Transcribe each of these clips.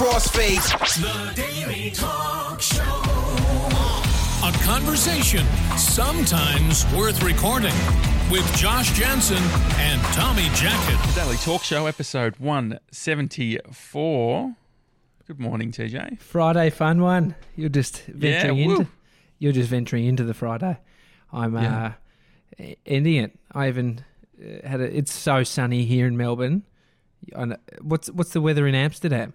crossfade. The Daily Talk Show. A conversation sometimes worth recording with Josh Janssen and Tommy Jackett. Daily Talk Show, episode 174. Good morning, TJ. Friday fun one. You're just venturing Yeah, into. You're just venturing into the Friday. I'm Yeah. uh, ending it. I even uh, had a. It's so sunny here in Melbourne. What's what's the weather in Amsterdam?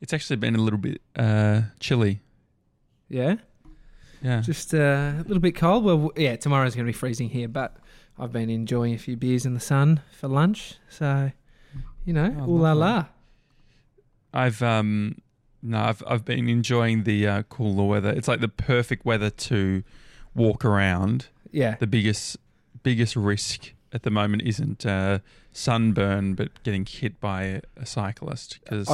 It's actually been a little bit uh, chilly. Yeah, Yeah. just uh, a little bit cold. Well, yeah, tomorrow's going to be freezing here, but I've been enjoying a few beers in the sun for lunch. So, you know, Oh, ooh la la. I've um no, I've I've been enjoying the uh, cooler weather. It's like the perfect weather to walk around. Yeah, The biggest biggest risk at the moment isn't uh, sunburn, but getting hit by a cyclist because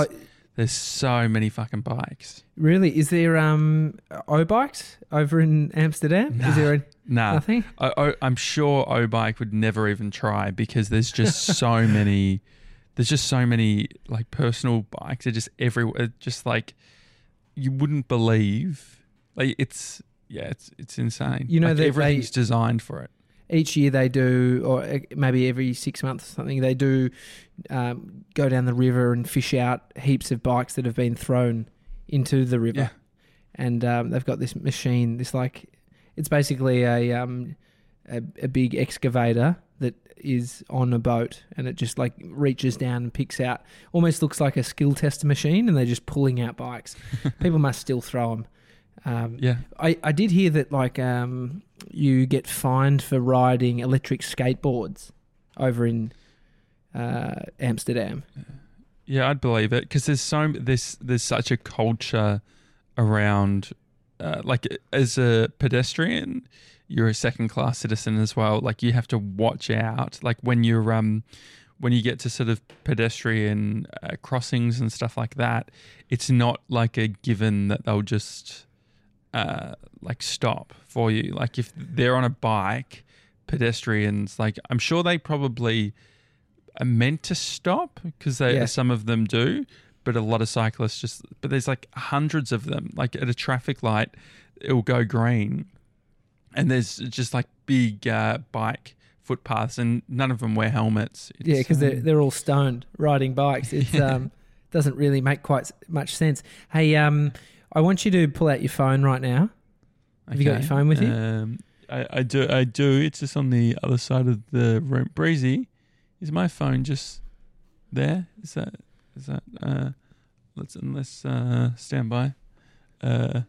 there's so many fucking bikes. really. Is there um O bikes over in Amsterdam? Nah. Is there any, Nah, nothing? I, I, I'm sure O-Bike would never even try because there's just so many. There's just so many like personal bikes. They're just everywhere. Just like you wouldn't believe. Like it's yeah, it's it's insane. You know like, that they- everything's designed for it. Each year they do, or uh, maybe every six months or something, they do um, go down the river and fish out heaps of bikes that have been thrown into the river. Yeah. And um, they've got this machine, this like, it's basically a, um, a a big excavator that is on a boat, and it just like reaches down and picks out. Almost looks like a skill tester machine, and they're just pulling out bikes. People must still throw them. Um, Yeah, I, I did hear that like um you get fined for riding electric skateboards over in uh, Amsterdam. yeah, I'd believe it because there's so there's there's such a culture around. Uh, like as a pedestrian, you're a second class citizen as well. Like you have to watch out. Like when you're um when you get to sort of pedestrian uh, crossings and stuff like that, it's not like a given that they'll just uh like stop for you. Like if they're on a bike, pedestrians like I'm sure they probably are meant to stop because they Yeah. some of them do, but a lot of cyclists just but there's like hundreds of them. Like at a traffic light, it will go green, and there's just like big uh, bike footpaths, and none of them wear helmets. It's, Yeah, because they're um, they're all stoned riding bikes. It Yeah. um doesn't really make quite much sense. Hey, um, I want you to pull out your phone right now. Have you got your phone with you? Um, I, I do. I do. It's just on the other side of the room. Breezy, is my phone just there? Is that? Is that? Uh, let's let's uh, stand by. Uh,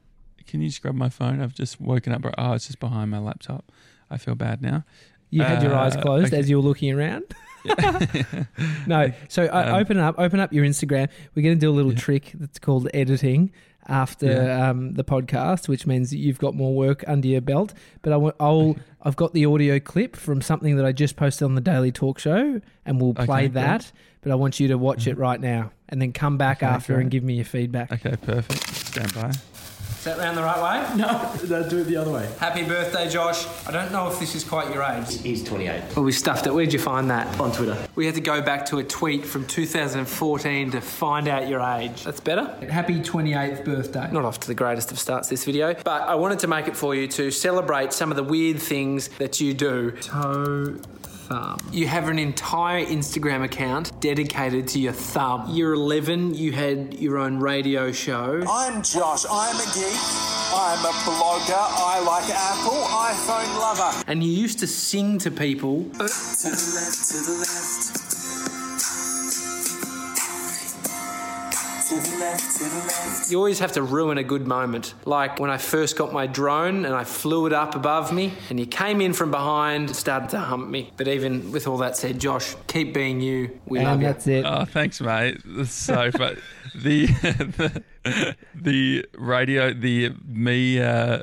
can you just grab my phone? I've just woken up. Oh, it's just behind my laptop. I feel bad now. You had your eyes Uh, closed okay. as you were looking around. No, so uh, Um, open up, open up your Instagram. We're going to do a little Yeah. trick that's called editing after Yeah. um, the podcast, which means that you've got more work under your belt. But I will, I'll, I've got the audio clip from something that I just posted on the Daily Talk Show, and we'll play Okay, great. that. But I want you to watch it right now, and then come back Okay, after great. and give me your feedback. Okay, perfect. Stand by. Is that round the right way? No, do it the other way. Happy birthday, Josh. I don't know if this is quite your age. He's 28. Well, we stuffed it. Where'd you find that? On Twitter. We had to go back to a tweet from 2014 to find out your age. That's better. Happy 28th birthday. Not off to the greatest of starts this video, but I wanted to make it for you to celebrate some of the weird things that you do. Toe thumb. You have an entire Instagram account dedicated to your thumb. You're 11, you had your own radio show. I'm Josh. I'm a geek. I'm a blogger. I like Apple. iPhone lover. And you used to sing to people. To the left, to the left. Left, left. You always have to ruin a good moment. Like when I first got my drone and I flew it up above me, and you came in from behind, and started to hump me. But even with all that said, Josh, keep being you. We love you. That's it. Oh, thanks, mate. That's so fun. the, the the radio, the me uh,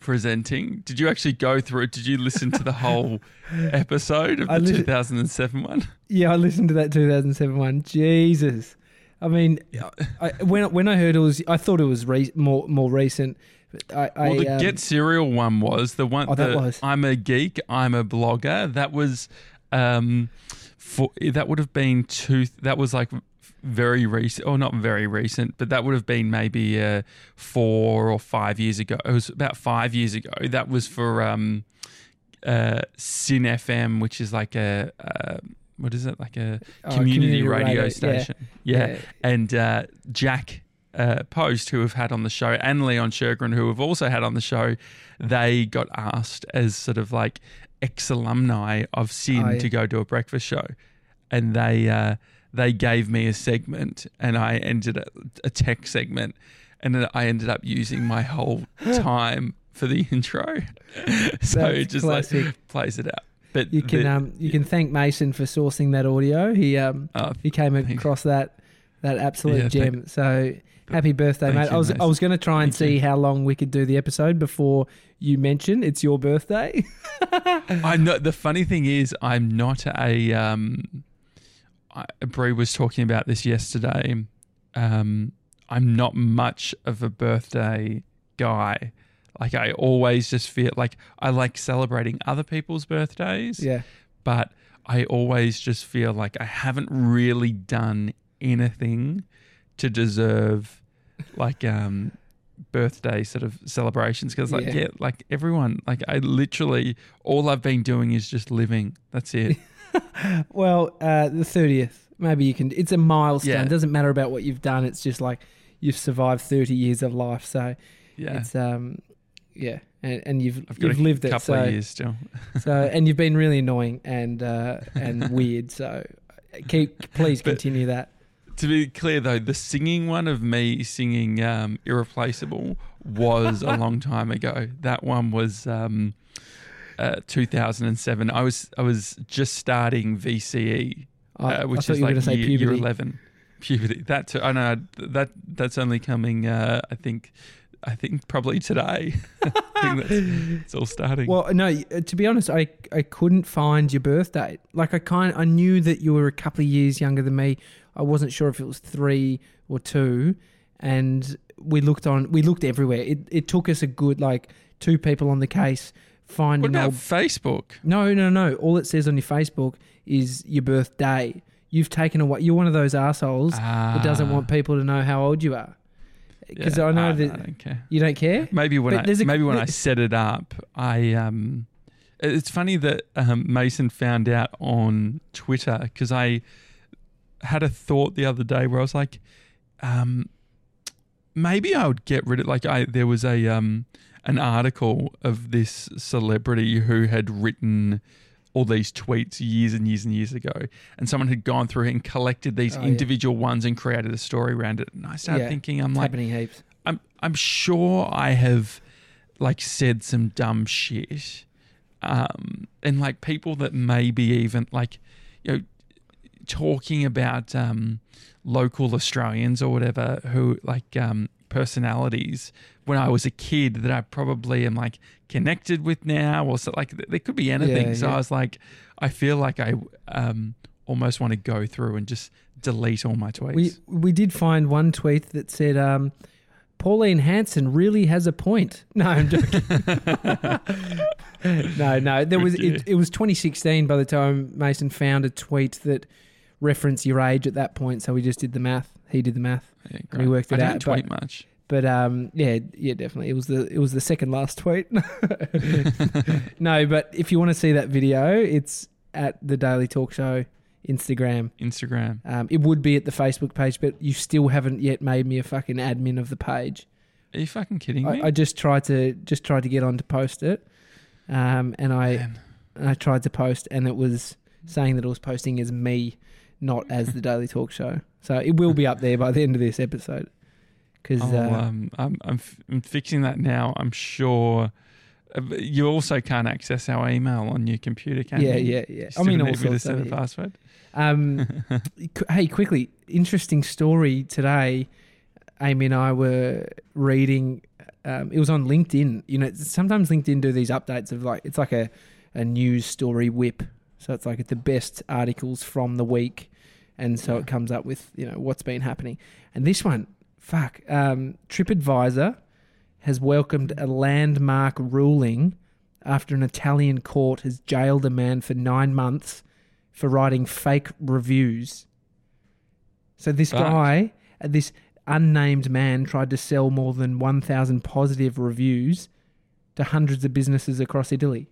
presenting. Did you actually go through it? Did you listen to the whole episode of I the lis- 2007 one? Yeah, I listened to that 2007 one. Jesus. I mean, I, when when I heard it was, I thought it was re- more more recent. I, I Well, the um, Get Serial one was the one. Oh, that the was. I'm a geek. I'm a blogger. That was um, for that would have been two. That was like very recent, or not very recent, but that would have been maybe uh, four or five years ago. It was about five years ago. That was for um, uh, SYN FM, which is like a. Uh, what is it like a Oh, community, community radio, radio, station? Yeah, Yeah. and uh, Jack uh, Post, who have had on the show, and Leon Shergren, who have also had on the show, they got asked as sort of like ex alumni of SYN Oh, yeah. to go to a breakfast show, and they uh, they gave me a segment, and I ended a, a tech segment, and then I ended up using my whole time for the intro, so That's it just classic. like plays it out. But You can the- um you can thank Mason for sourcing that audio. He um oh, he came across that that absolute Yeah, gem. thank- so happy birthday, mate! you, I was Mason. I was going to try and Thank see you. how long we could do the episode before you mention it's your birthday. I'm not. The funny thing is, I'm not a. Um, I, Brie was talking about this yesterday. Um, I'm not much of a birthday guy. Like I always just feel like I like celebrating other people's birthdays, yeah, but I always just feel like I haven't really done anything to deserve like um birthday sort of celebrations because like Yeah. yeah like everyone like I literally all I've been doing is just living that's it well, uh, the thirtieth. Maybe you can. It's a milestone. Yeah. It doesn't matter about what you've done. It's just like you've survived thirty years of life. So yeah it's um yeah, and, and you've I've got you've a lived it. couple So of years still so and you've been really annoying and uh, and weird. So keep please continue that. to be clear though the singing one of me singing um irreplaceable was a long time ago that one was um uh, 2007 I was I was just starting VCE I, uh, which thought is like going to say year, year puberty. 11 puberty that too, I know that that's only coming uh, I think I think probably today I think that's, it's all starting Well, no. uh, To be honest, I I couldn't find your birth date. Like I kind, I knew that you were a couple of years younger than me. I wasn't sure if it was three or two, and we looked on. We looked everywhere. It it took us a good like two people on the case finding what about old. Facebook No, no, no. All it says on your Facebook is your birthday. You've taken away. You're one of those assholes that doesn't Ah, want people to know how old you are. Because yeah, I know I that don't care you don't care. Maybe when But I a- maybe when I set it up, I um, it's funny that um, Mason found out on Twitter because I had a thought the other day where I was like, um, maybe I would get rid of like I there was a um an article of this celebrity who had written all these tweets years and years and years ago and someone had gone through and collected these Oh, yeah. individual ones and created a story around it and I started Yeah, thinking I'm like heaps. I'm I'm sure I have like said some dumb shit. Um and like people that maybe even like you know talking about um local Australians or whatever who like um personalities when I was a kid that I probably am like connected with now or so like there could be anything. Yeah, so yeah. I was like I feel like I um almost want to go through and just delete all my tweets. We we did find one tweet that said, um, "Pauline Hanson really has a point." No, I'm joking. no, no. There was it, it was 2016 by the time Mason found a tweet that referenced your age at that point. So we just did the math. He did the math. Yeah, And we worked it I don't out, tweet much. But um, yeah, yeah, definitely. It was the it was the second last tweet. no, but if you want to see that video, it's at the Daily Talk Show Instagram. Instagram. Um, it would be at the Facebook page, but you still haven't yet made me a fucking admin of the page. Are you fucking kidding me? I, I just tried to just tried to get on to post it, um, and I Man. I tried to post, and it was saying that it was posting as me, not as the Daily Talk Show. So it will be up there by the end of this episode. Because Oh, uh, um, I'm, I'm, f- I'm fixing that now. I'm sure. uh, You also can't access our email on your computer, can yeah, you? yeah, yeah. You I mean, need me to set the password. Um, hey, quickly, interesting story today. Amy and I were reading. Um, it was on LinkedIn. You know, sometimes LinkedIn do these updates of like it's like a a news story whip. So it's like the best articles from the week, and so Yeah. it comes up with you know what's been happening. And this one, fuck, um, TripAdvisor has welcomed a landmark ruling after an Italian court has jailed a man for nine months for writing fake reviews. So this Right. guy, uh, this unnamed man, tried to sell more than 1,000 positive reviews to hundreds of businesses across Italy.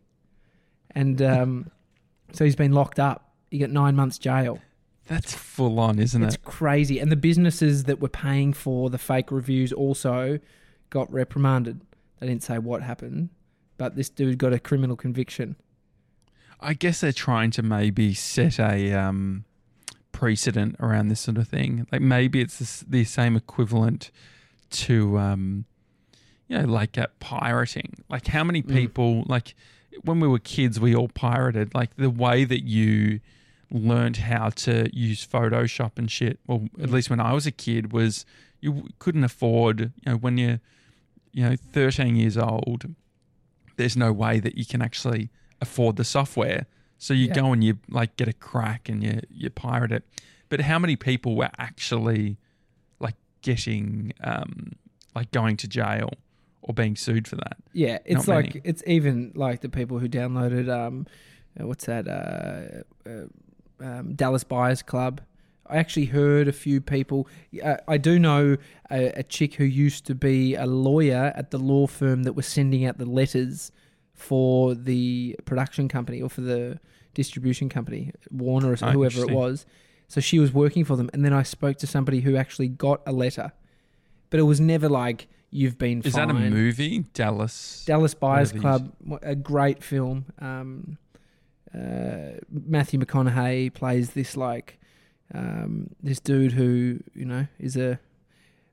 And um, so he's been locked up. He got nine months jail. That's full on, isn't It's it? It's crazy. And the businesses that were paying for the fake reviews also got reprimanded. They didn't say what happened, but this dude got a criminal conviction. I guess they're trying to maybe set a um, precedent around this sort of thing. Like maybe it's the, the same equivalent to, um, you know, like at pirating. Like how many people, like when we were kids, we all pirated. Like the way that you learned how to use Photoshop and shit. Well, at least when I was a kid, was you couldn't afford. You know, when you're, you know, 13 years old, there's no way that you can actually afford the software. So you Yeah. go and you like get a crack and you you pirate it. But how many people were actually like getting um like going to jail or being sued for that? Yeah, it's Not like many. it's even like the people who downloaded um, uh, what's that? Uh, uh, um, Dallas Buyers Club. I actually heard a few people. Uh, I do know a, a chick who used to be a lawyer at the law firm that was sending out the letters for the production company or for the distribution company, Warner or Oh, whoever it was. So she was working for them, and then I spoke to somebody who actually got a letter, but it was never like you've been. Is that a movie? Dallas. Dallas Buyers? Club, a great film. Um, uh, Matthew McConaughey plays this like um, this dude who you know is a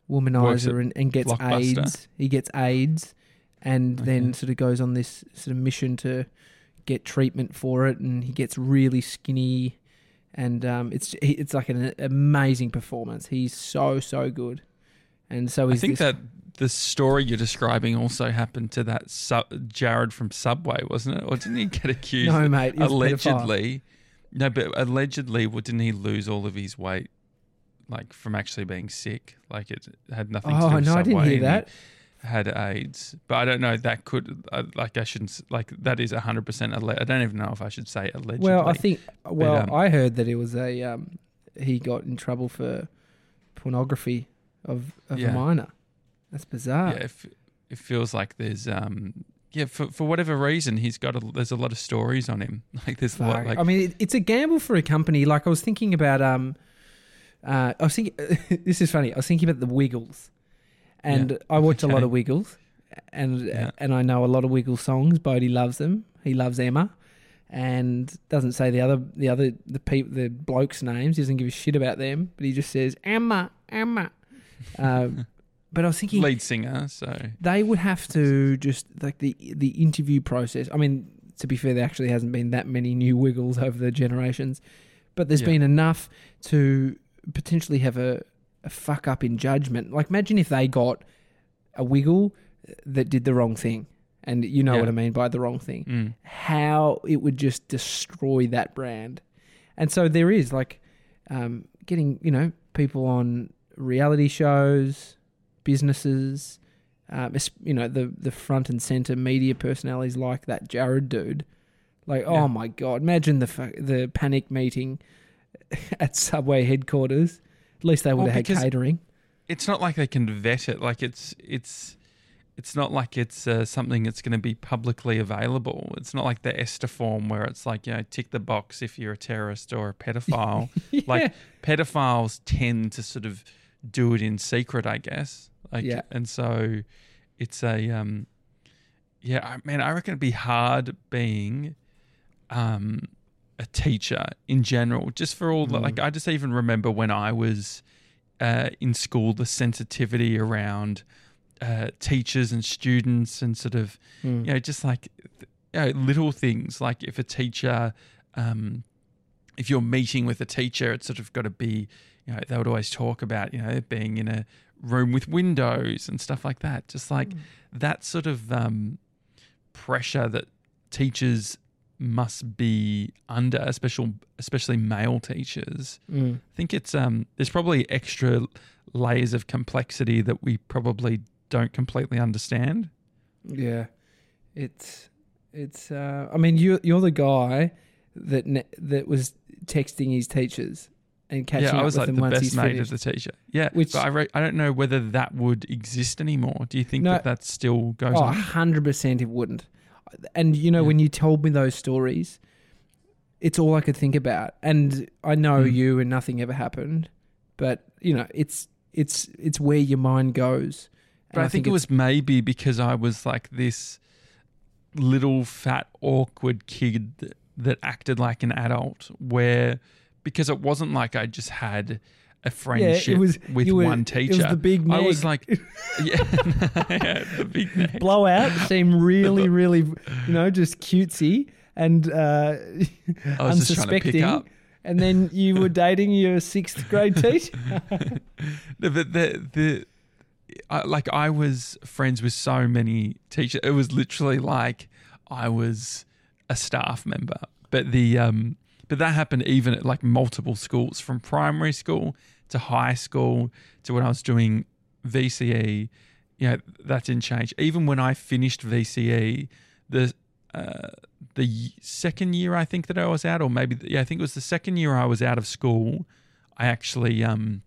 womanizer and, and gets AIDS. He gets AIDS, and then sort of goes on this sort of mission to get treatment for it, and he gets really skinny. And um, it's it's like an amazing performance. He's so so good, and so I think this, that the story you're describing also happened to that Jared from Subway, wasn't it? Or didn't he get accused? No, mate, he was a pedophile. allegedly. No, but allegedly, well, didn't he lose all of his weight, like from actually being sick? Like it had nothing to do Oh with no, I didn't hear and he that. Had AIDS, but I don't know. That could, uh, like, I shouldn't. Like, that is hundred percent. Alle- I don't even know if I should say allegedly. Well, I think. Well, um, I heard that it was a. Um, he got in trouble for pornography of, of Yeah. a minor. That's bizarre. yeah, if, it feels like there's um yeah for for whatever reason he's got a, there's a lot of stories on him like there's a lot like I mean, it, it's a gamble for a company. Like I was thinking about. Um, uh, I was thinking. this is funny. I was thinking about the Wiggles, and Yeah. I watch a lot of Wiggles, and Yeah. and I know a lot of Wiggles songs. Bodie loves them. He loves Emma, and doesn't say the other the other the peop, the blokes' names. He doesn't give a shit about them, but he just says Emma, Emma. Um, but I was thinking lead singer so they would have to just like the the interview process. I mean, to be fair, there actually hasn't been that many new Wiggles over the generations, but there's Yeah. been enough to potentially have a, a fuck up in judgment. Like, imagine if they got a Wiggle that did the wrong thing, and you know Yeah. what I mean by the wrong thing. mm, How it would just destroy that brand, and so there is like um, getting you know people on reality shows, businesses, um, you know the the front and center media personalities like that Jared dude. Like, Yeah. oh my god! Imagine the the panic meeting at Subway headquarters. At least they would Well, have had catering. it's not like they can vet it like it's it's it's not like it's uh, something that's going to be publicly available it's not like the ESTA form where it's like you know tick the box if you're a terrorist or a pedophile like pedophiles tend to sort of do it in secret i guess like Yeah. and so it's a um yeah I mean i reckon it'd be hard being um a teacher in general just for all the Mm. like i just even remember when i was uh, in school the sensitivity around uh, teachers and students and sort of Mm. you know just like you know, little things like if a teacher um, if you're meeting with a teacher it's sort of got to be you know they would always talk about you know being in a room with windows and stuff like that just like that sort of um, pressure that teachers must be under especially especially male teachers Mm. I think it's um there's probably extra layers of complexity that we probably don't completely understand. Yeah, it's it's. Uh, I mean, you you're the guy that ne- that was texting his teachers and catching yeah, I up was with like the best mate finished. of the teacher. Yeah, Which- but I re- I don't know whether that would exist anymore. Do you think No. that that still goes Oh, on? 100% it wouldn't. And you know, Yeah. when you told me those stories, it's all I could think about. And I know Mm. you and nothing ever happened, but you know, it's it's it's where your mind goes. And But I, think, it was maybe because I was like this little fat awkward kid that, that acted like an adult where because it wasn't like I just had a friendship was- with were- one teacher. it was the big I was like yeah, yeah, the big blowout seem really, really, you know, just cutesy and uh, I was just trying to pick unsuspecting. And then you were dating your sixth grade teacher. No, but the the I, like I was friends with so many teachers. It was literally like I was a staff member. But the um but that happened even at like multiple schools from primary school to high school to when I was doing VCE. You know, that didn't change. Even when I finished VCE, the uh, the second year I think that I was out, or maybe yeah, I think it was the second year I was out of school. I actually um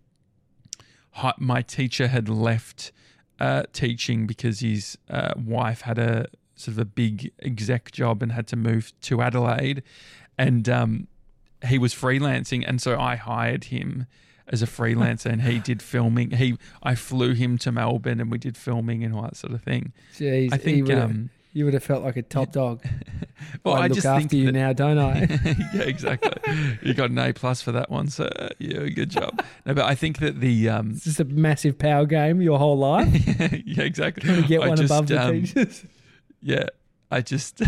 my teacher had left uh, teaching because his uh, wife had a sort of a big exec job and had to move to Adelaide, and um, he was freelancing, and so I hired him as a freelancer, and he did filming. He I flew him to Melbourne, and we did filming and all that sort of thing. Jeez, I think you would, um, you would have felt like a top dog. well, I, I look just after think you that- now, don't I? yeah, exactly. You got an A plus for that one, so yeah, good job. No, but I think that the um, it's just a massive power game your whole life. yeah, exactly. to get I one just, above the um, teachers. Yeah, I just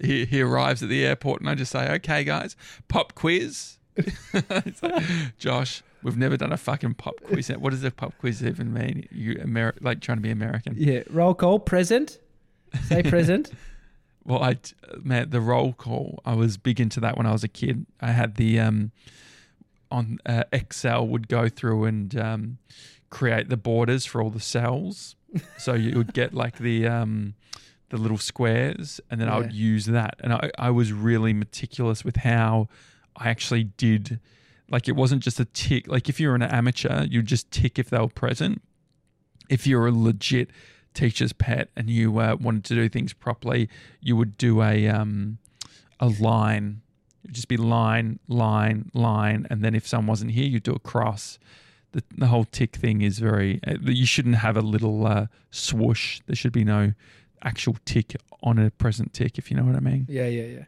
he he arrives at the airport and I just say, "Okay, guys, pop quiz." It's like, Josh, we've never done a fucking pop quiz. What does a pop quiz even mean? You Ameri- like trying to be American? Yeah, roll call, present. Say present. Well, I man, the roll call. I was big into that when I was a kid. I had the um on uh, Excel would go through and um create the borders for all the cells. So you would get like the um the little squares, and then I would use that. And I I was really meticulous with how I actually did. Like it wasn't just a tick. Like if you're an amateur, you just tick if they were present. If you're a legit teacher's pet and you uh, wanted to do things properly, you would do a um, a line. It would just be line, line, line, and then if someone wasn't here, you'd do a cross. The, the whole tick thing is very. Uh, you shouldn't have a little uh, swoosh. There should be no actual tick on a present tick, if you know what I mean. Yeah, yeah, yeah.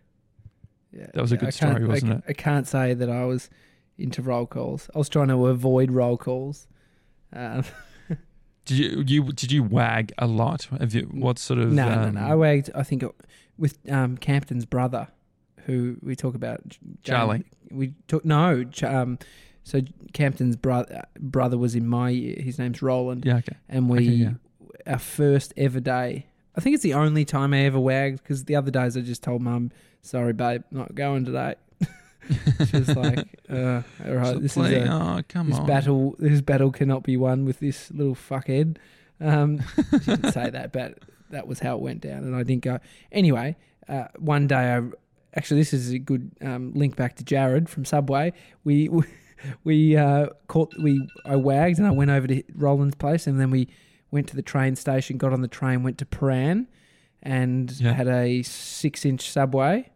Yeah, That was a good story, I wasn't ca- it? I can't say that I was into roll calls. I was trying to avoid roll calls. Um, Did you you did you wag a lot? Have you what sort of no, um, no, no. I wagged. I think with um, Campton's brother, who we talk about. James- Charlie. We took no. Um, so Campton's brother brother was in my year. His name's Roland, Yeah, okay. and we Okay, yeah. our first ever day. I think it's the only time I ever wagged because the other days I just told mum, "Sorry, babe, not going today." she was like, uh, "All right, this play- is a, oh come this on. battle. This battle cannot be won with this little fuckhead." Um, she didn't say that, but that was how it went down, and I didn't go. Anyway, uh, one day I actually this is a good um, link back to Jared from Subway. We we, we uh, caught we I wagged and I went over to Roland's place, and then we went to the train station, got on the train, went to Prahran, and Yeah. had a six inch Subway.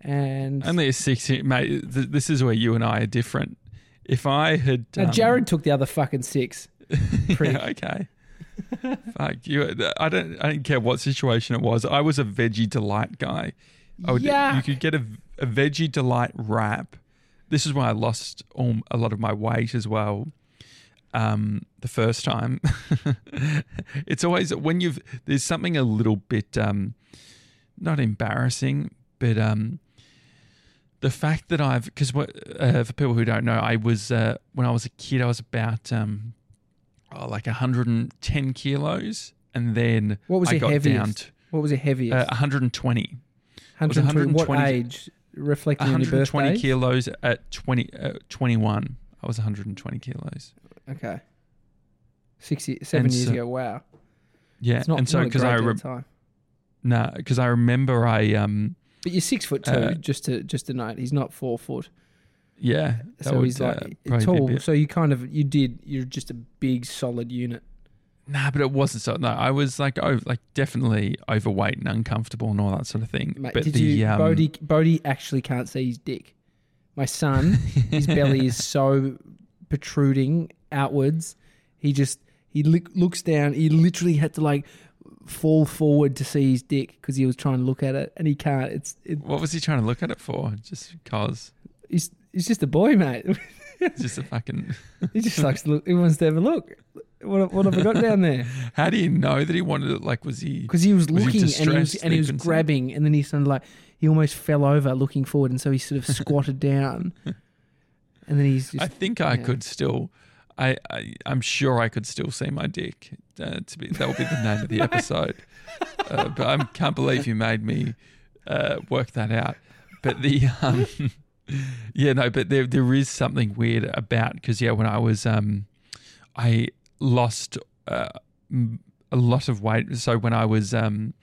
And Only a six, mate. th- This is where you and I are different. If I had, now um, Jared took the other fucking six. yeah, okay. Fuck you. I don't. I don't care what situation it was. I was a veggie delight guy. I would, Yuck. You could get a, a veggie delight wrap. This is why I lost all, a lot of my weight as well. Um, the first time, it's always when you've there's something a little bit um, not embarrassing, but um, the fact that I've because uh, for people who don't know, I was uh, when I was a kid, I was about um, oh, like 110 kilos, and then What was I got down heaviest? to What was your heaviest? uh, 120. was 120, what 120 age? Reflecting on your 120 kilos at 20 uh, 21. I was 120 kilos. Okay. Six, seven And years so- ago. Wow. Yeah, It's not, and so because I deal of rem- time. nah, because I remember I um But you're six foot two, Uh, just to just to note. He's not four foot. Yeah. So he's uh, like a tall. So you kind of you did. You're just a big solid unit. Nah, but it wasn't so. No, I was like, oh, like definitely overweight and uncomfortable and all that sort of thing. Mate, but did the you? um, Bodie, Bodie actually can't see his dick. My son, his belly is so protruding outwards. He just he li- looks down. He literally had to like fall forward to see his dick because he was trying to look at it and he can't. It's it, what was he trying to look at it for? Just because he's he's just a boy, mate. it's just a fucking. he just likes to look. He wants to have a look. What, what have I got down there? How do you know that he wanted it? Like, was he? Because he was Was he looking and he was and he was that he see? grabbing, and then he of like he almost fell over looking forward, and so he sort of squatted down, and then he's just I think I yeah. could still. I, I I'm sure I could still see my dick. Uh, to be that will be the name of the episode. uh, but I can't believe you made me uh, work that out. But the um, yeah no, but there there is something weird about because yeah when I was um I lost uh, a lot of weight. So when I was um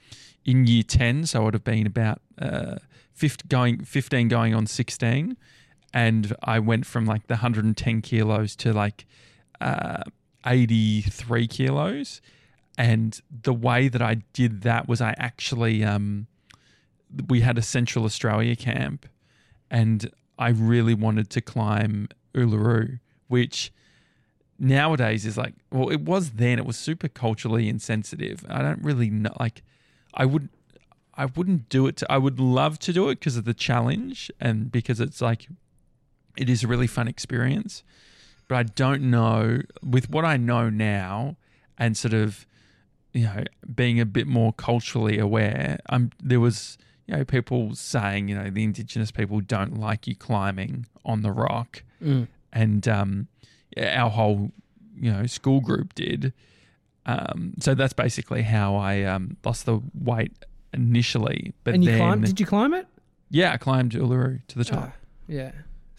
in year ten, so I would have been about uh 15, going fifteen going on sixteen and I went from like the 110 kilos to like uh, 83 kilos. And the way that I did that was I actually, um, we had a Central Australia camp and I really wanted to climb Uluru, which nowadays is like, well, it was then, it was super culturally insensitive. I don't really know, like, I would. I wouldn't do it. To, I would love to do it because of the challenge and because it's like it is a really fun experience. But I don't know with what I know now and sort of you know being a bit more culturally aware. Um, there was you know people saying you know the indigenous people don't like you climbing on the rock, Mm. and um, our whole you know school group did. Um, so that's basically how I um, lost the weight initially. But and you then, climbed? Did you climb it? yeah, I climbed Uluru to the top. Ah, yeah.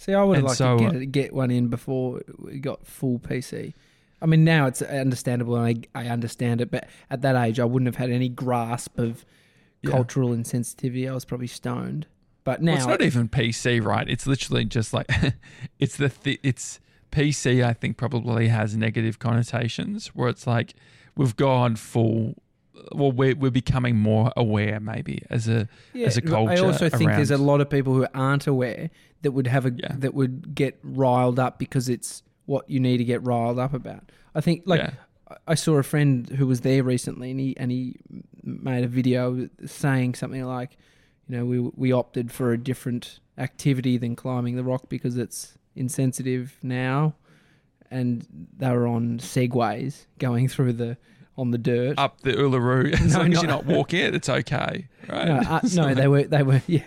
See, I would have liked so, to uh, get, it, get one in before we got full PC. I mean, now it's understandable and I, I understand it, but at that age, I wouldn't have had any grasp of Yeah. cultural insensitivity. I was probably stoned. But now, Well, it's not even PC, right? It's literally just like it's the th- it's PC. I think probably has negative connotations where it's like we've gone full. Well, we're we're becoming more aware, maybe as a Yeah, as a culture. I also think there's a lot of people who aren't aware that would have a Yeah. that would get riled up because it's what you need to get riled up about. I think like Yeah. I- I saw a friend who was there recently and he and he made a video saying something like, you know, we we opted for a different activity than climbing the rock because it's insensitive now, and they were on segways going through the on the dirt. up the Uluru. As No, long as you're not walking it, it's okay, right? No, uh, So- no, they were they were yeah,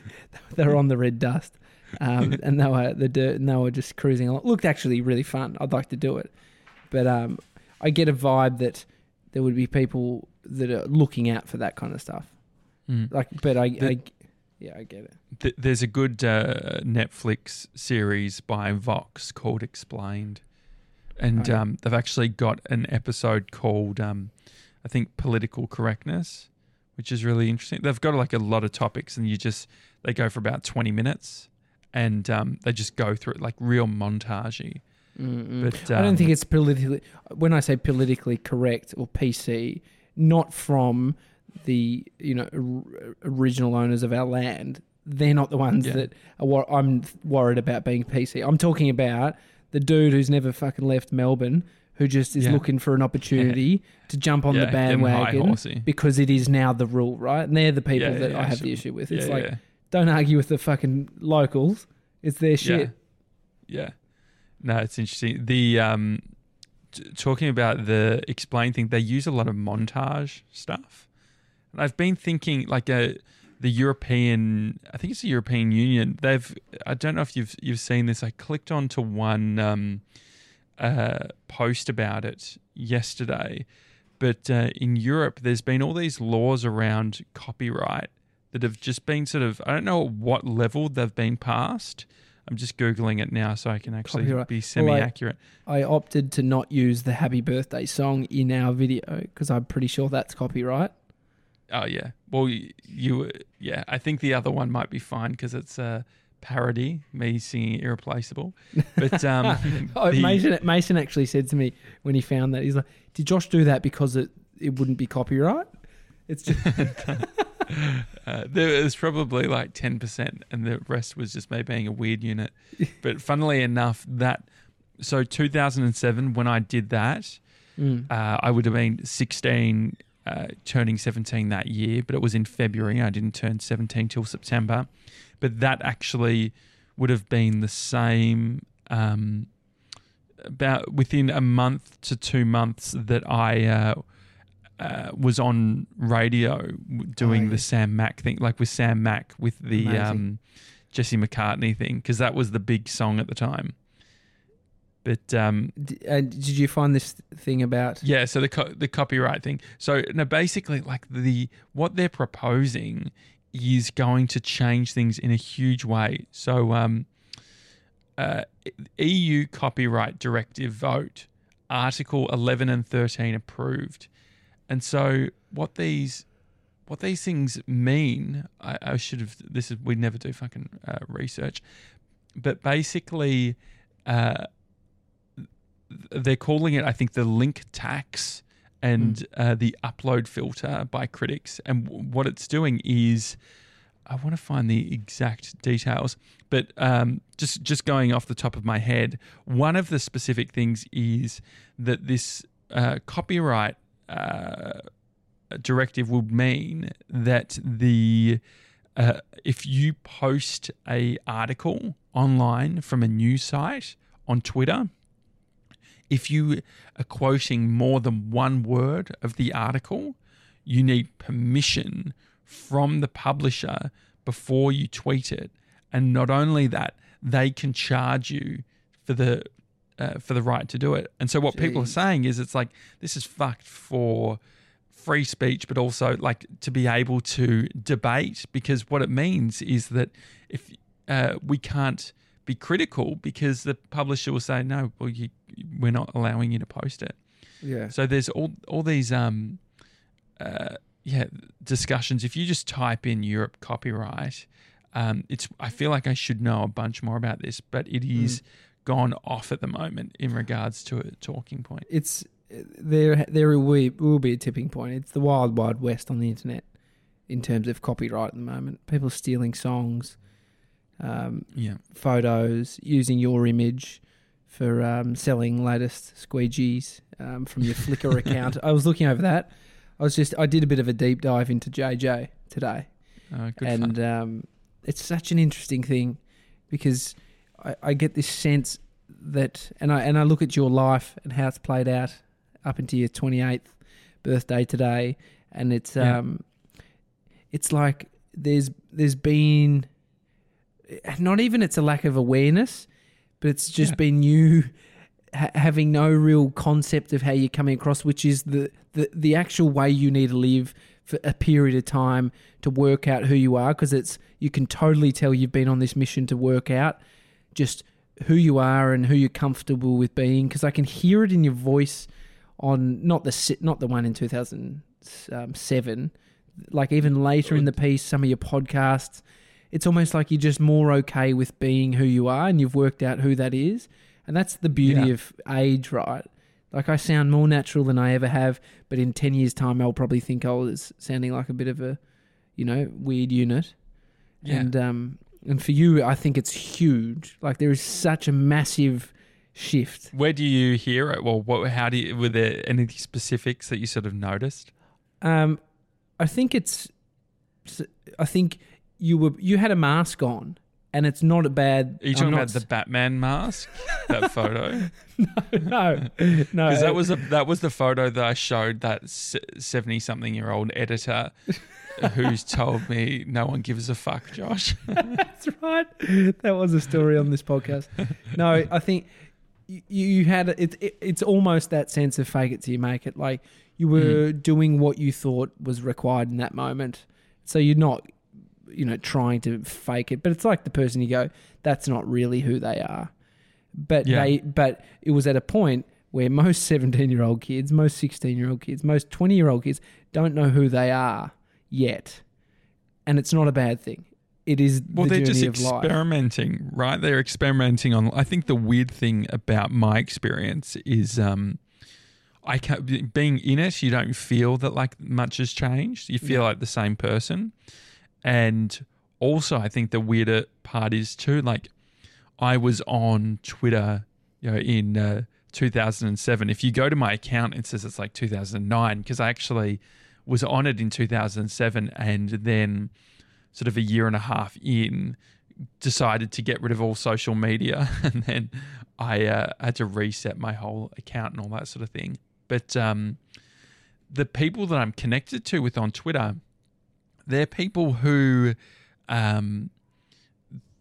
they were on the red dust, um, and they were the dirt, and they were just cruising along. Looked actually really fun. I'd like to do it, but um, I get a vibe that there would be people that are looking out for that kind of stuff. Mm. Like, but I, The- I yeah, I get it. Th- there's a good uh, Netflix series by Vox called Explained, and Oh, um, they've actually got an episode called um, I think political correctness, which is really interesting. They've got like a lot of topics, and you just they go for about twenty minutes, and um, they just go through it like real montagey. Mm-mm. But I don't um, think it's politically. When I say politically correct or PC, not from the you know or- original owners of our land. They're not the ones Yeah. that are I'm worried about being PC. I'm talking about the dude who's never fucking left Melbourne, who just is Yeah. looking for an opportunity to jump on Yeah, the bandwagon because it is now the rule, right? And they're the people Yeah, that yeah, I have sure. the issue with. Yeah, It's like yeah, don't argue with the fucking locals. It's their shit. Yeah. Yeah. No, it's interesting. The um t- talking about the explain thing, they use a lot of montage stuff. And I've been thinking like a the European I think it's the European Union. They've I don't know if you've you've seen this. I clicked onto one um uh post about it yesterday. But uh, in Europe there's been all these laws around copyright that have just been sort of I don't know at what level they've been passed. I'm just googling it now so I can actually Copyright. be Well, I- semi-accurate. I opted to not use the happy birthday song in our video because I'm pretty sure that's copyright. Oh yeah. Well, y- you yeah. I think the other one might be fine because it's a parody, me singing "Irreplaceable." But um, Oh, the- Mason, Mason actually said to me when he found that he's like, "Did Josh do that because it it wouldn't be copyright?" It's just Uh, there was probably like 10%, and the rest was just me being a weird unit. but funnily enough, that so 2007, when I did that, Mm. uh, I would have been 16, uh, turning 17 that year, but it was in February. I didn't turn 17 till September. But that actually would have been the same. Um, about within a month to two months that I uh, uh, was on radio doing Oh, yeah. the Sam Mac thing, like with Sam Mac with the um, Jesse McCartney thing, because that was the big song at the time. But um, and did you find this thing about? yeah, so the co- the copyright thing. So no, basically, like the what they're proposing is going to change things in a huge way. So, um, uh, EU copyright directive vote, Article eleven and thirteen approved, and so what these what these things mean. I, I should have. This is we never do fucking uh, research, but basically. Uh, they're calling it, I think, the link tax and uh, the upload filter by critics. And w- what it's doing is, I want to find the exact details, but um, just just going off the top of my head, one of the specific things is that this uh, copyright uh, directive would mean that the uh, if you post a article online from a news site on Twitter, if you are quoting more than one word of the article, you need permission from the publisher before you tweet it. And not only that, they can charge you for the uh, for the right to do it. And so what people are saying is it's like this is fucked for free speech, but also like to be able to debate because what it means is that if uh, we can't be critical because the publisher will say no, well you we're not allowing you to post it. Yeah. So there's all all these um uh yeah discussions. If you just type in Europe copyright, um it's I feel like I should know a bunch more about this, but it is gone off at the moment in regards to a talking point. It's there. There will be, will be a tipping point. It's the wild, wild west on the internet in terms of copyright at the moment. People stealing songs, um, Yeah. photos, using your image for um, selling latest squeegees um, from your Flickr account. I was looking over that. I was just I did a bit of a deep dive into JJ today, Uh, and um, it's such an interesting thing because I, I get this sense that, and I and I look at your life and how it's played out up into your twenty eighth birthday today, and it's Yeah. um, it's like there's there's been not even it's a lack of awareness, but it's just Yeah. been you ha- having no real concept of how you're coming across, which is the, the the actual way you need to live for a period of time to work out who you are, because it's you can totally tell you've been on this mission to work out just who you are and who you're comfortable with being, because I can hear it in your voice on not the not the one in 2007 um, like even later in the piece some of your podcasts it's almost like you're just more okay with being who you are and you've worked out who that is and that's the beauty Yeah. of age right like i sound more natural than i ever have but in 10 years time i'll probably think i was sounding like a bit of a you know weird unit Yeah. and um and for you i think it's huge like there is such a massive shift Where do you hear it? Well, what? How do you? Were there any specifics that you sort of noticed? Um, I think it's. I think you were you had a mask on, and it's not a bad. Are you talking about the Batman mask? that photo? no, no, Because that was a, that was the photo that I showed that seventy something year old editor, who's told me no one gives a fuck, Josh. That's right. That was a story on this podcast. No, I think you, you had it, it. It's almost that sense of fake it till you make it. Like you were mm-hmm. doing what you thought was required in that moment. So you're not, you know, trying to fake it. But it's like the person you go, that's not really who they are. But Yeah. they, but it was at a point where most 17 year old kids, most 16 year old kids, most 20 year old kids don't know who they are yet. And it's not a bad thing it is Well, the they're just journey of life. experimenting, right? They're experimenting on. I think the weird thing about my experience is, um, I can being in it. You don't feel that like much has changed. You feel like the same person, and also I think the weirder part is too. Like, I was on Twitter, you know, in uh, 2007. If you go to my account, it says it's like 2009 because I actually was on it in 2007, and then sort of a year and a half in, decided to get rid of all social media, and then I uh, had to reset my whole account and all that sort of thing. But um, the people that I'm connected to with on Twitter, they're people who, um,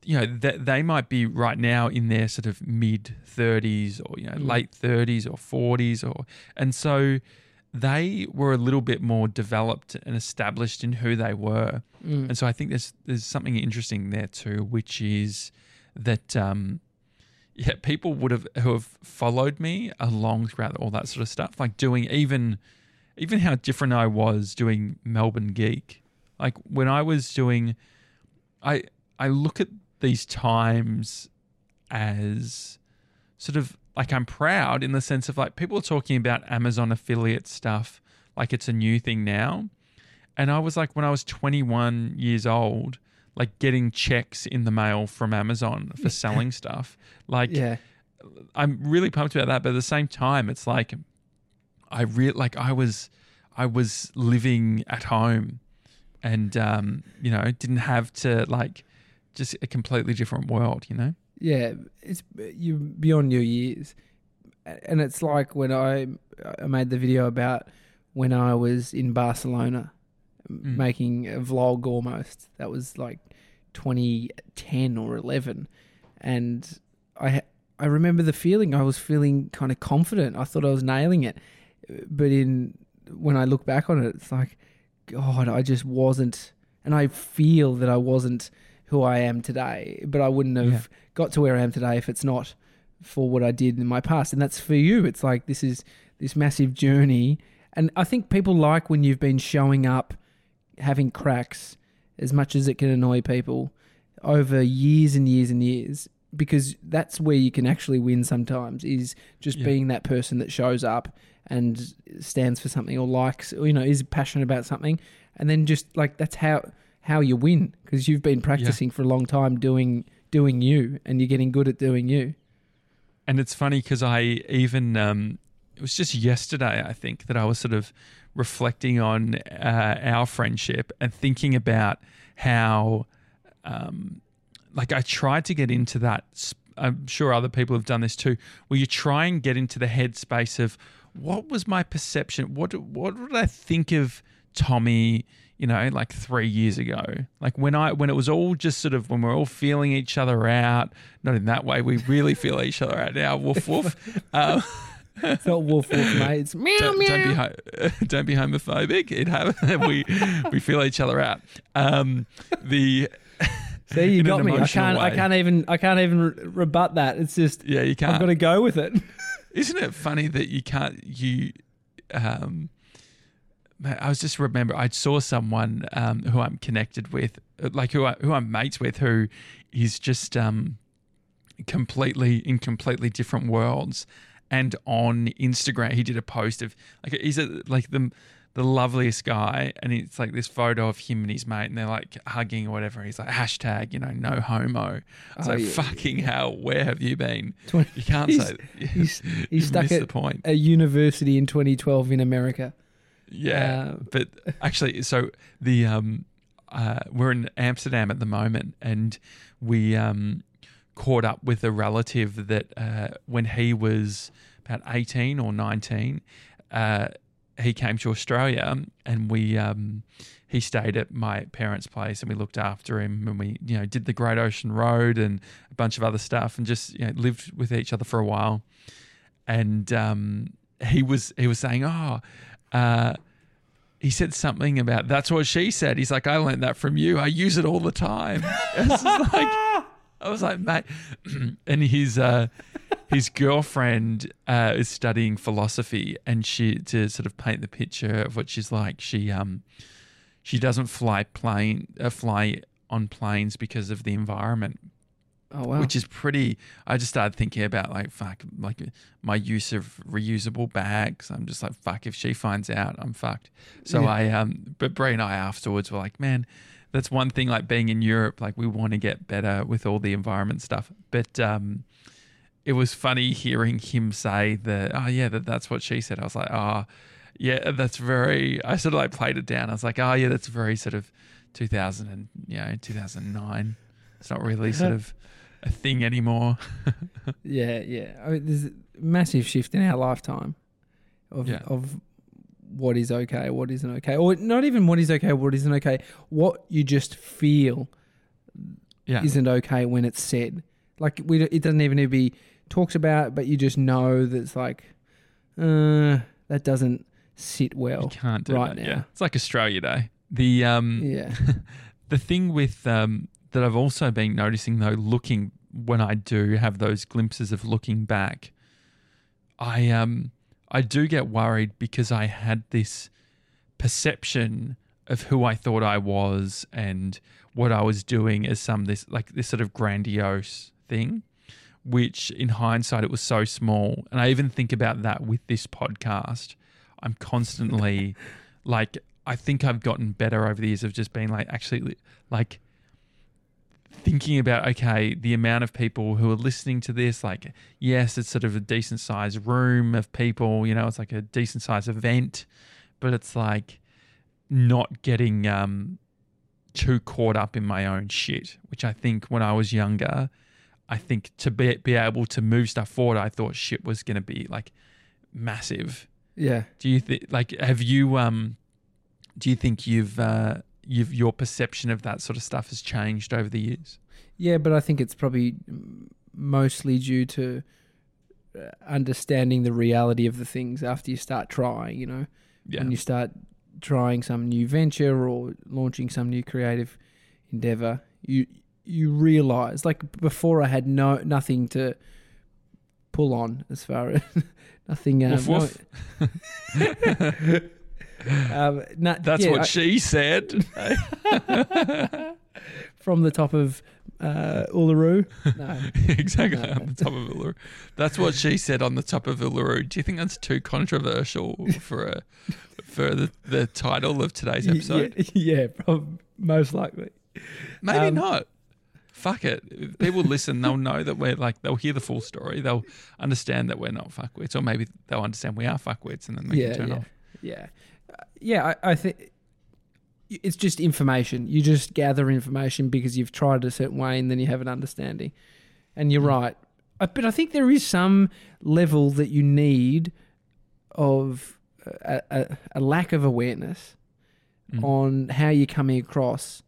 you know, th- they might be right now in their sort of mid 30s or you know late 30s or 40s or, and so they were a little bit more developed and established in who they were. And so I think there's there's something interesting there too, which is that um, yeah, people would have who have followed me along throughout all that sort of stuff, like doing even even how different I was doing Melbourne Geek. Like when I was doing, I I look at these times as sort of like I'm proud in the sense of like people are talking about Amazon affiliate stuff like it's a new thing now. And I was like, when I was 21 years old, like getting checks in the mail from Amazon for selling stuff. Like, Yeah. I'm really pumped about that. But at the same time, it's like, I re like I was, I was living at home, and um, you know, didn't have to like, just a completely different world. You know. Yeah, it's you beyond your years, and it's like when I I made the video about when I was in Barcelona, Mm. making a vlog almost. That was like 2010 or 11, and I I remember the feeling. I was feeling kind of confident. I thought I was nailing it, but in when I look back on it, it's like, God, I just wasn't, and I feel that I wasn't who I am today. But I wouldn't have Yeah. got to where I am today if it's not for what I did in my past. And that's for you. It's like this is this massive journey. And I think people like when you've been showing up, having cracks, as much as it can annoy people, over years and years and years. Because that's where you can actually win sometimes, is just Yeah. being that person that shows up and stands for something or likes, or, you know, is passionate about something. And then just like that's how how you win because you've been practicing for a long time doing doing you and you're getting good at doing you. And it's funny because I even um, it was just yesterday I think that I was sort of reflecting on uh, our friendship and thinking about how um, like I tried to get into that. sp- I'm sure other people have done this too. Where you try and get into the headspace of what was my perception? What what did I think of Tommy? You know, like three years ago, like when I when it was all just sort of when we're all feeling each other out. Not in that way. We really feel each other out now. Woof woof. Um, It's not wolf wolf mates. Meow don't, meow. don't be don't be homophobic. It have we we feel each other out. Um, the See, you got me. I can't. I can't even. I can't even rebut that. It's just. yeah, you can't. I've got to go with it. Isn't it funny that you can't you um I was just remember I saw someone um who I'm connected with like who I who I'm mates with who is just um completely in completely different worlds. And on Instagram he did a post of like he's a, like the the loveliest guy and it's like this photo of him and his mate and they're like hugging or whatever he's like hashtag you know no homo it's Oh, like yeah, fucking hell where have you been Twenty- you can't he's- say He's, he's stuck at the point. a university in 2012 in America. Yeah, Uh, but actually, so the um, uh, we're in Amsterdam at the moment, and we um caught up with a relative that uh, when he was about eighteen or nineteen, uh, he came to Australia, and we um he stayed at my parents' place, and we looked after him, and we you know did the Great Ocean Road and a bunch of other stuff, and just you know lived with each other for a while and um, he was he was saying, "Oh, uh, he said something about that's what she said." He's like, "I learned that from you. I use it all the time." It's like I was like, "Mate," and his uh, his girlfriend uh, is studying philosophy, and she to sort of paint the picture of what she's like. She um she doesn't fly plane uh, fly on planes because of the environment Oh wow. which is pretty. I just started thinking about like fuck, like my use of reusable bags. I'm just like fuck. If she finds out, I'm fucked. So Yeah. I um, but Brie and I afterwards were like, man, that's one thing. Like being in Europe, like we want to get better with all the environment stuff. But um, it was funny hearing him say that. Oh yeah, that that's what she said. I was like, oh yeah, that's very. I sort of like played it down. I was like, oh yeah, that's very sort of 2000 and you know 2009. It's not really sort of a thing anymore. Yeah, yeah. I mean, there's a massive shift in our lifetime of Yeah. of what is okay, what isn't okay, or not even what is okay, what isn't okay. What you just feel Yeah. isn't okay when it's said. Like we, it doesn't even need to be talked about, but you just know that it's like, uh, that doesn't sit you well. can't do right that. now. Yeah. It's like Australia Day. The um Yeah, the thing with um that I've also been noticing though, looking when I do have those glimpses of looking back, I um I do get worried because I had this perception of who I thought I was and what I was doing as some this like this sort of grandiose thing, which in hindsight it was so small. And I even think about that with this podcast. I'm constantly like I think I've gotten better over the years of just being like actually like thinking about okay the amount of people who are listening to this like yes it's sort of a decent sized room of people you know it's like a decent sized event but it's like not getting um too caught up in my own shit which i think when i was younger i think to be, be able to move stuff forward i thought shit was going to be like massive yeah. do you think like have you um do you think you've uh you've your perception of that sort of stuff has changed over the years Yeah, but I think it's probably mostly due to uh, understanding the reality of the things after you start trying, you know. yeah When you start trying some new venture or launching some new creative endeavor, you you realize like before I had no nothing to pull on as far as nothing um, Woof, woof. no- um, that's yeah, what I- she said. From the top of uh, Uluru. No. exactly No. on the top of Uluru. That's what she said on the top of Uluru. Do you think that's too controversial for a for the, the title of today's episode Yeah, yeah prob- most likely. maybe Um, not. Fuck it. If people listen they'll know that we're like they'll hear the full story. They'll understand that we're not fuckwits or maybe they'll understand we are fuckwits and then they yeah, can turn yeah, off. Yeah, Uh, yeah. I, I think it's just information. You just gather information because you've tried it a certain way, and then you have an understanding. And you're Mm. right, Uh, but I think there is some level that you need of a, a, a lack of awareness Mm. on how you're coming across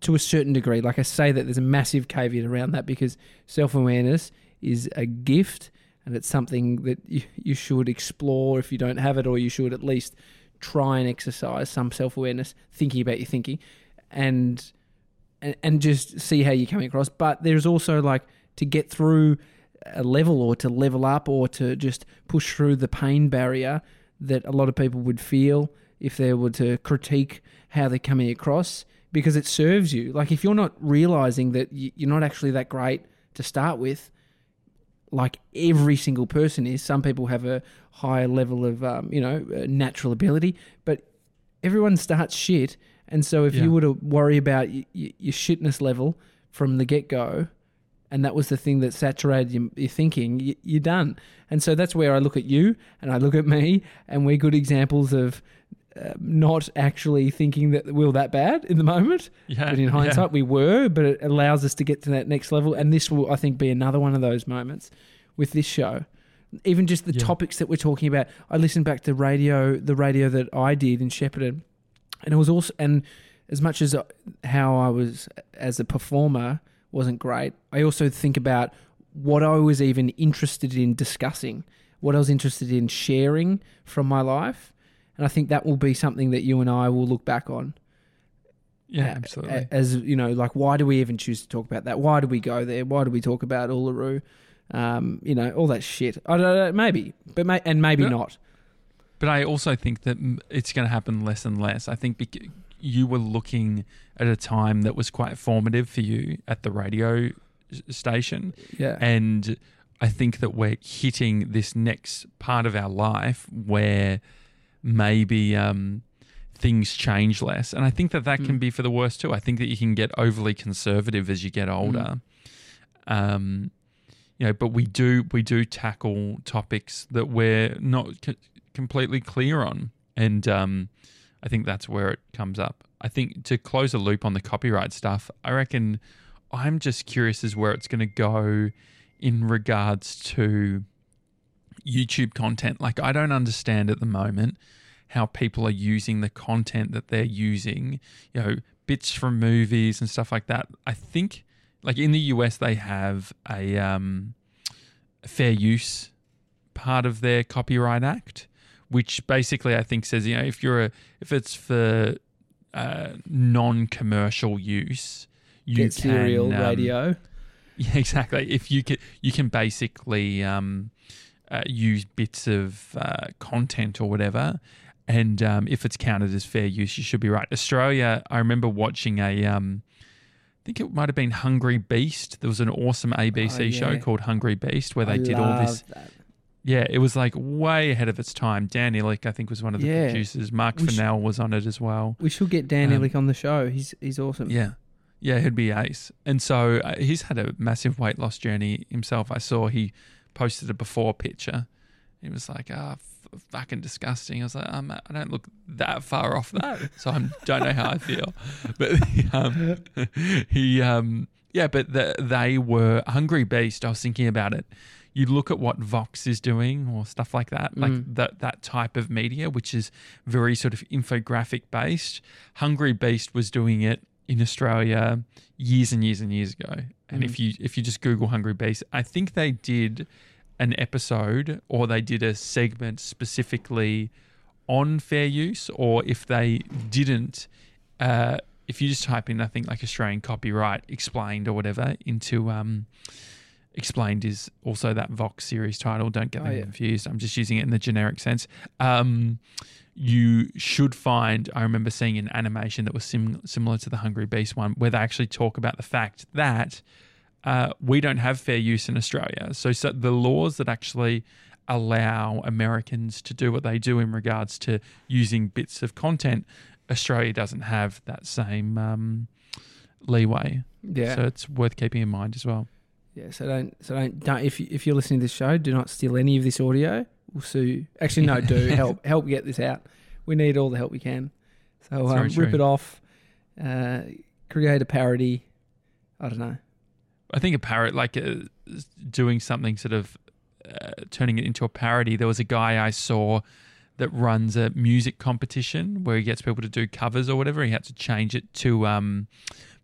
to a certain degree. Like I say, that there's a massive caveat around that because self awareness is a gift and it's something that you, you should explore if you don't have it, or you should at least try and exercise some self awareness, thinking about your thinking, and, and and just see how you're coming across. But there's also like to get through a level or to level up or to just push through the pain barrier that a lot of people would feel if they were to critique how they're coming across because it serves you. Like if you're not realizing that you're not actually that great to start with, like every single person is. Some people have a higher level of, um, you know, uh, natural ability, but everyone starts shit. And so if Yeah. you were to worry about y- y- your shitness level from the get go, and that was the thing that saturated your, your thinking, y- you're done. And so that's where I look at you and I look at me, and we're good examples of uh, not actually thinking that we're that bad in the moment. yeah But in yeah. hindsight, we were, but it allows us to get to that next level. And this will, I think, be another one of those moments with this show. Even just the Yeah. topics that we're talking about. I listened back to radio, the radio that I did in Shepparton, and it was also, and as much as uh, how I was as a performer wasn't great, I also think about what I was even interested in discussing, what I was interested in sharing from my life. And I think that will be something that you and I will look back on yeah absolutely As you know, like why do we even choose to talk about that? Why do we go there? Why do we talk about Uluru? Um, you know, all that shit. I don't know, maybe, but may, and maybe Yeah. not. But I also think that it's going to happen less and less. I think bec- you were looking at a time that was quite formative for you at the radio station. Yeah. And I think that we're hitting this next part of our life where maybe um, things change less. And I think that that can be for the worst too. I think that you can get overly conservative as you get older. Um, you know, but we do we do tackle topics that we're not c- completely clear on, and um, I think that's where it comes up. I think to close a loop on the copyright stuff, I reckon I'm just curious as where it's going to go in regards to YouTube content. Like, I don't understand at the moment how people are using the content that they're using, you know, bits from movies and stuff like that. I think, like in the US, they have a um, fair use part of their Copyright Act, which basically I think says, you know, if you're a, if it's for uh, non-commercial use, you Get serial can, um, radio. yeah, exactly. If you can, you can basically um, uh, use bits of uh, content or whatever, and um, if it's counted as fair use, you should be right. Australia, I remember watching a, um, I think it might have been Hungry Beast. There was an awesome ABC Oh, show called Hungry Beast where they I did all this. that. Yeah, it was like way ahead of its time. Dan Ilic, I think, was one of the Yeah. producers. Marc We sh- Fennell was on it as well. We should get Dan Um, Ilic on the show. He's he's awesome. Yeah. Yeah, he'd be ace. And so uh, he's had a massive weight loss journey himself. I saw he posted a before picture. He was like, ah, f- fucking disgusting. I was like, um, I don't look that far off that. So I don't know how I feel. But um, he, um, yeah, but the, they were Hungry Beast. I was thinking about it. You look at what Vox is doing or stuff like that, like Mm. that that type of media, which is very sort of infographic based. Hungry Beast was doing it in Australia years and years and years ago. And if you if you just Google Hungry Beast, I think they did an episode or they did a segment specifically on fair use, or if they didn't, uh, if you just type in I think like Australian copyright explained or whatever into um, explained is also that Vox series title. Don't get Oh, them yeah. confused. I'm just using it in the generic sense. Um, you should find. I remember seeing an animation that was sim- similar to the Hungry Beast one, where they actually talk about the fact that uh, we don't have fair use in Australia. So, so the laws that actually allow Americans to do what they do in regards to using bits of content, Australia doesn't have that same um, leeway. Yeah. So it's worth keeping in mind as well. Yeah, so don't so don't don't if you, if you're listening to this show, do not steal any of this audio. We'll sue. Actually, no, do help help get this out. We need all the help we can. So um, rip it off, uh, create a parody. I don't know. I think a parrot, like uh, doing something sort of uh, turning it into a parody. There was a guy I saw that runs a music competition where he gets people to do covers or whatever. He had to change it to um,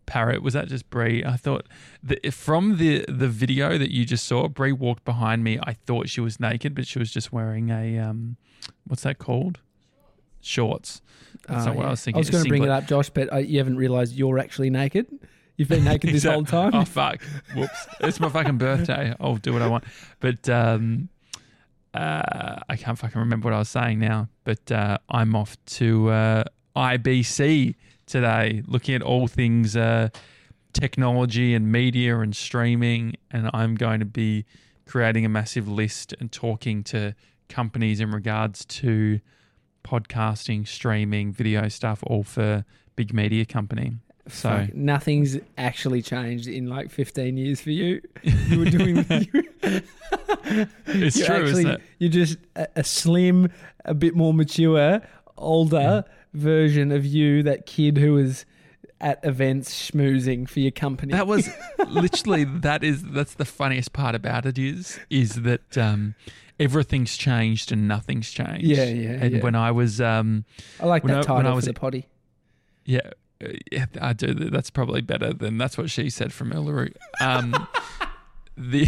parrot. Was that just Brie? I thought the, from the the video that you just saw, Brie walked behind me. I thought she was naked, but she was just wearing a um, what's that called? Shorts. That's Oh, not what yeah. I was thinking. I was going to bring it up, Josh, but uh, you haven't realised you're actually naked. You've been naked this whole time. Oh fuck! Whoops! It's my fucking birthday. I'll do what I want. But um, uh, I can't fucking remember what I was saying now. But uh, I'm off to uh, IBC today, looking at all things uh, technology and media and streaming, and I'm going to be creating a massive list and talking to companies in regards to podcasting, streaming, video stuff, all for big media company. So Fuck, nothing's actually changed in like 15 years for you. You were doing. you, it's you're true, actually, isn't it? You're just a, a slim, a bit more mature, older version of you, that kid who was at events schmoozing for your company. That was literally that is that's the funniest part about it is is that um, everything's changed and nothing's changed. Yeah, yeah, And yeah. when I was um, I like when that I- when I was for the potty. yeah. Yeah, I do. That's probably better than that's what she said from Uluru. Um, the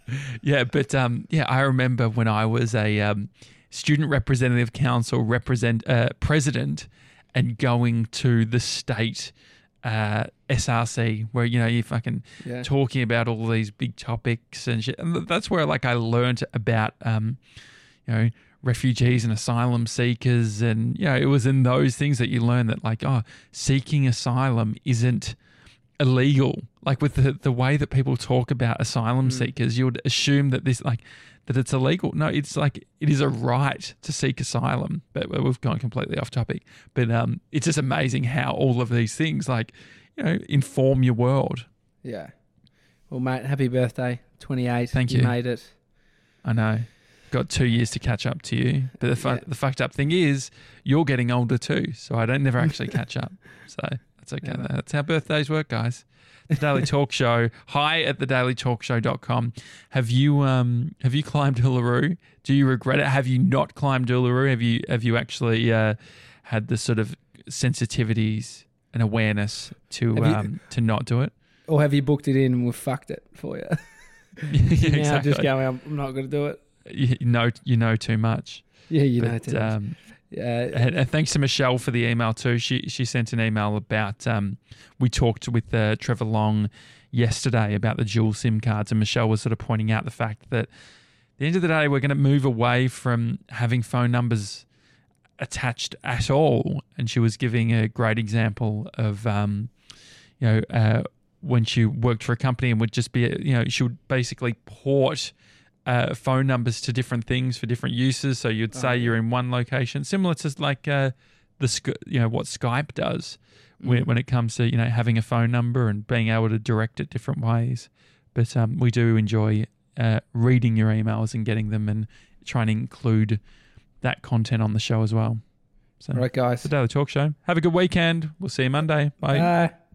yeah, but um, yeah, I remember when I was a um, student representative council represent uh, president and going to the state uh, SRC where you know you're fucking Yeah. talking about all these big topics and shit. And that's where like I learned about um, you know refugees and asylum seekers, and you know, it was in those things that you learn that like, oh, seeking asylum isn't illegal. Like with the the way that people talk about asylum Mm. seekers, you would assume that this like that it's illegal. No, it's like it is a right to seek asylum. But we've gone completely off topic. But um, it's just amazing how all of these things like you know inform your world. Yeah. Well, mate, happy birthday, 28. Thank you. made it. I know. Got two years to catch up to you. But the, fu- Yeah. the fucked up thing is, you're getting older too. So I don't never actually catch up. So that's okay. Never. That's how birthdays work, guys. The Daily Talk Show. Hi at thedailytalkshow.com. Have you um have you climbed Uluru? Do you regret it? Have you not climbed Uluru? Have you have you actually uh, had the sort of sensitivities and awareness to you- um to not do it? Or have you booked it in and we've fucked it for you? yeah, now exactly. just going, I'm, I'm not going to do it. you know you know too much. Yeah, you know. too much. um, yeah. And, and thanks to Michelle for the email too. She she sent an email about um, we talked with uh, Trevor Long yesterday about the dual SIM cards, and Michelle was sort of pointing out the fact that at the end of the day, we're going to move away from having phone numbers attached at all. And she was giving a great example of um, you know uh, when she worked for a company and would just be you know she would basically port uh, phone numbers to different things for different uses. So you'd say Oh, you're in one location, similar to like uh, the you know what Skype does when, when it comes to you know having a phone number and being able to direct it different ways. But um, we do enjoy uh, reading your emails and getting them and trying to include that content on the show as well. So All right, guys. the Daily Talk Show. Have a good weekend. We'll see you Monday. Bye. Bye.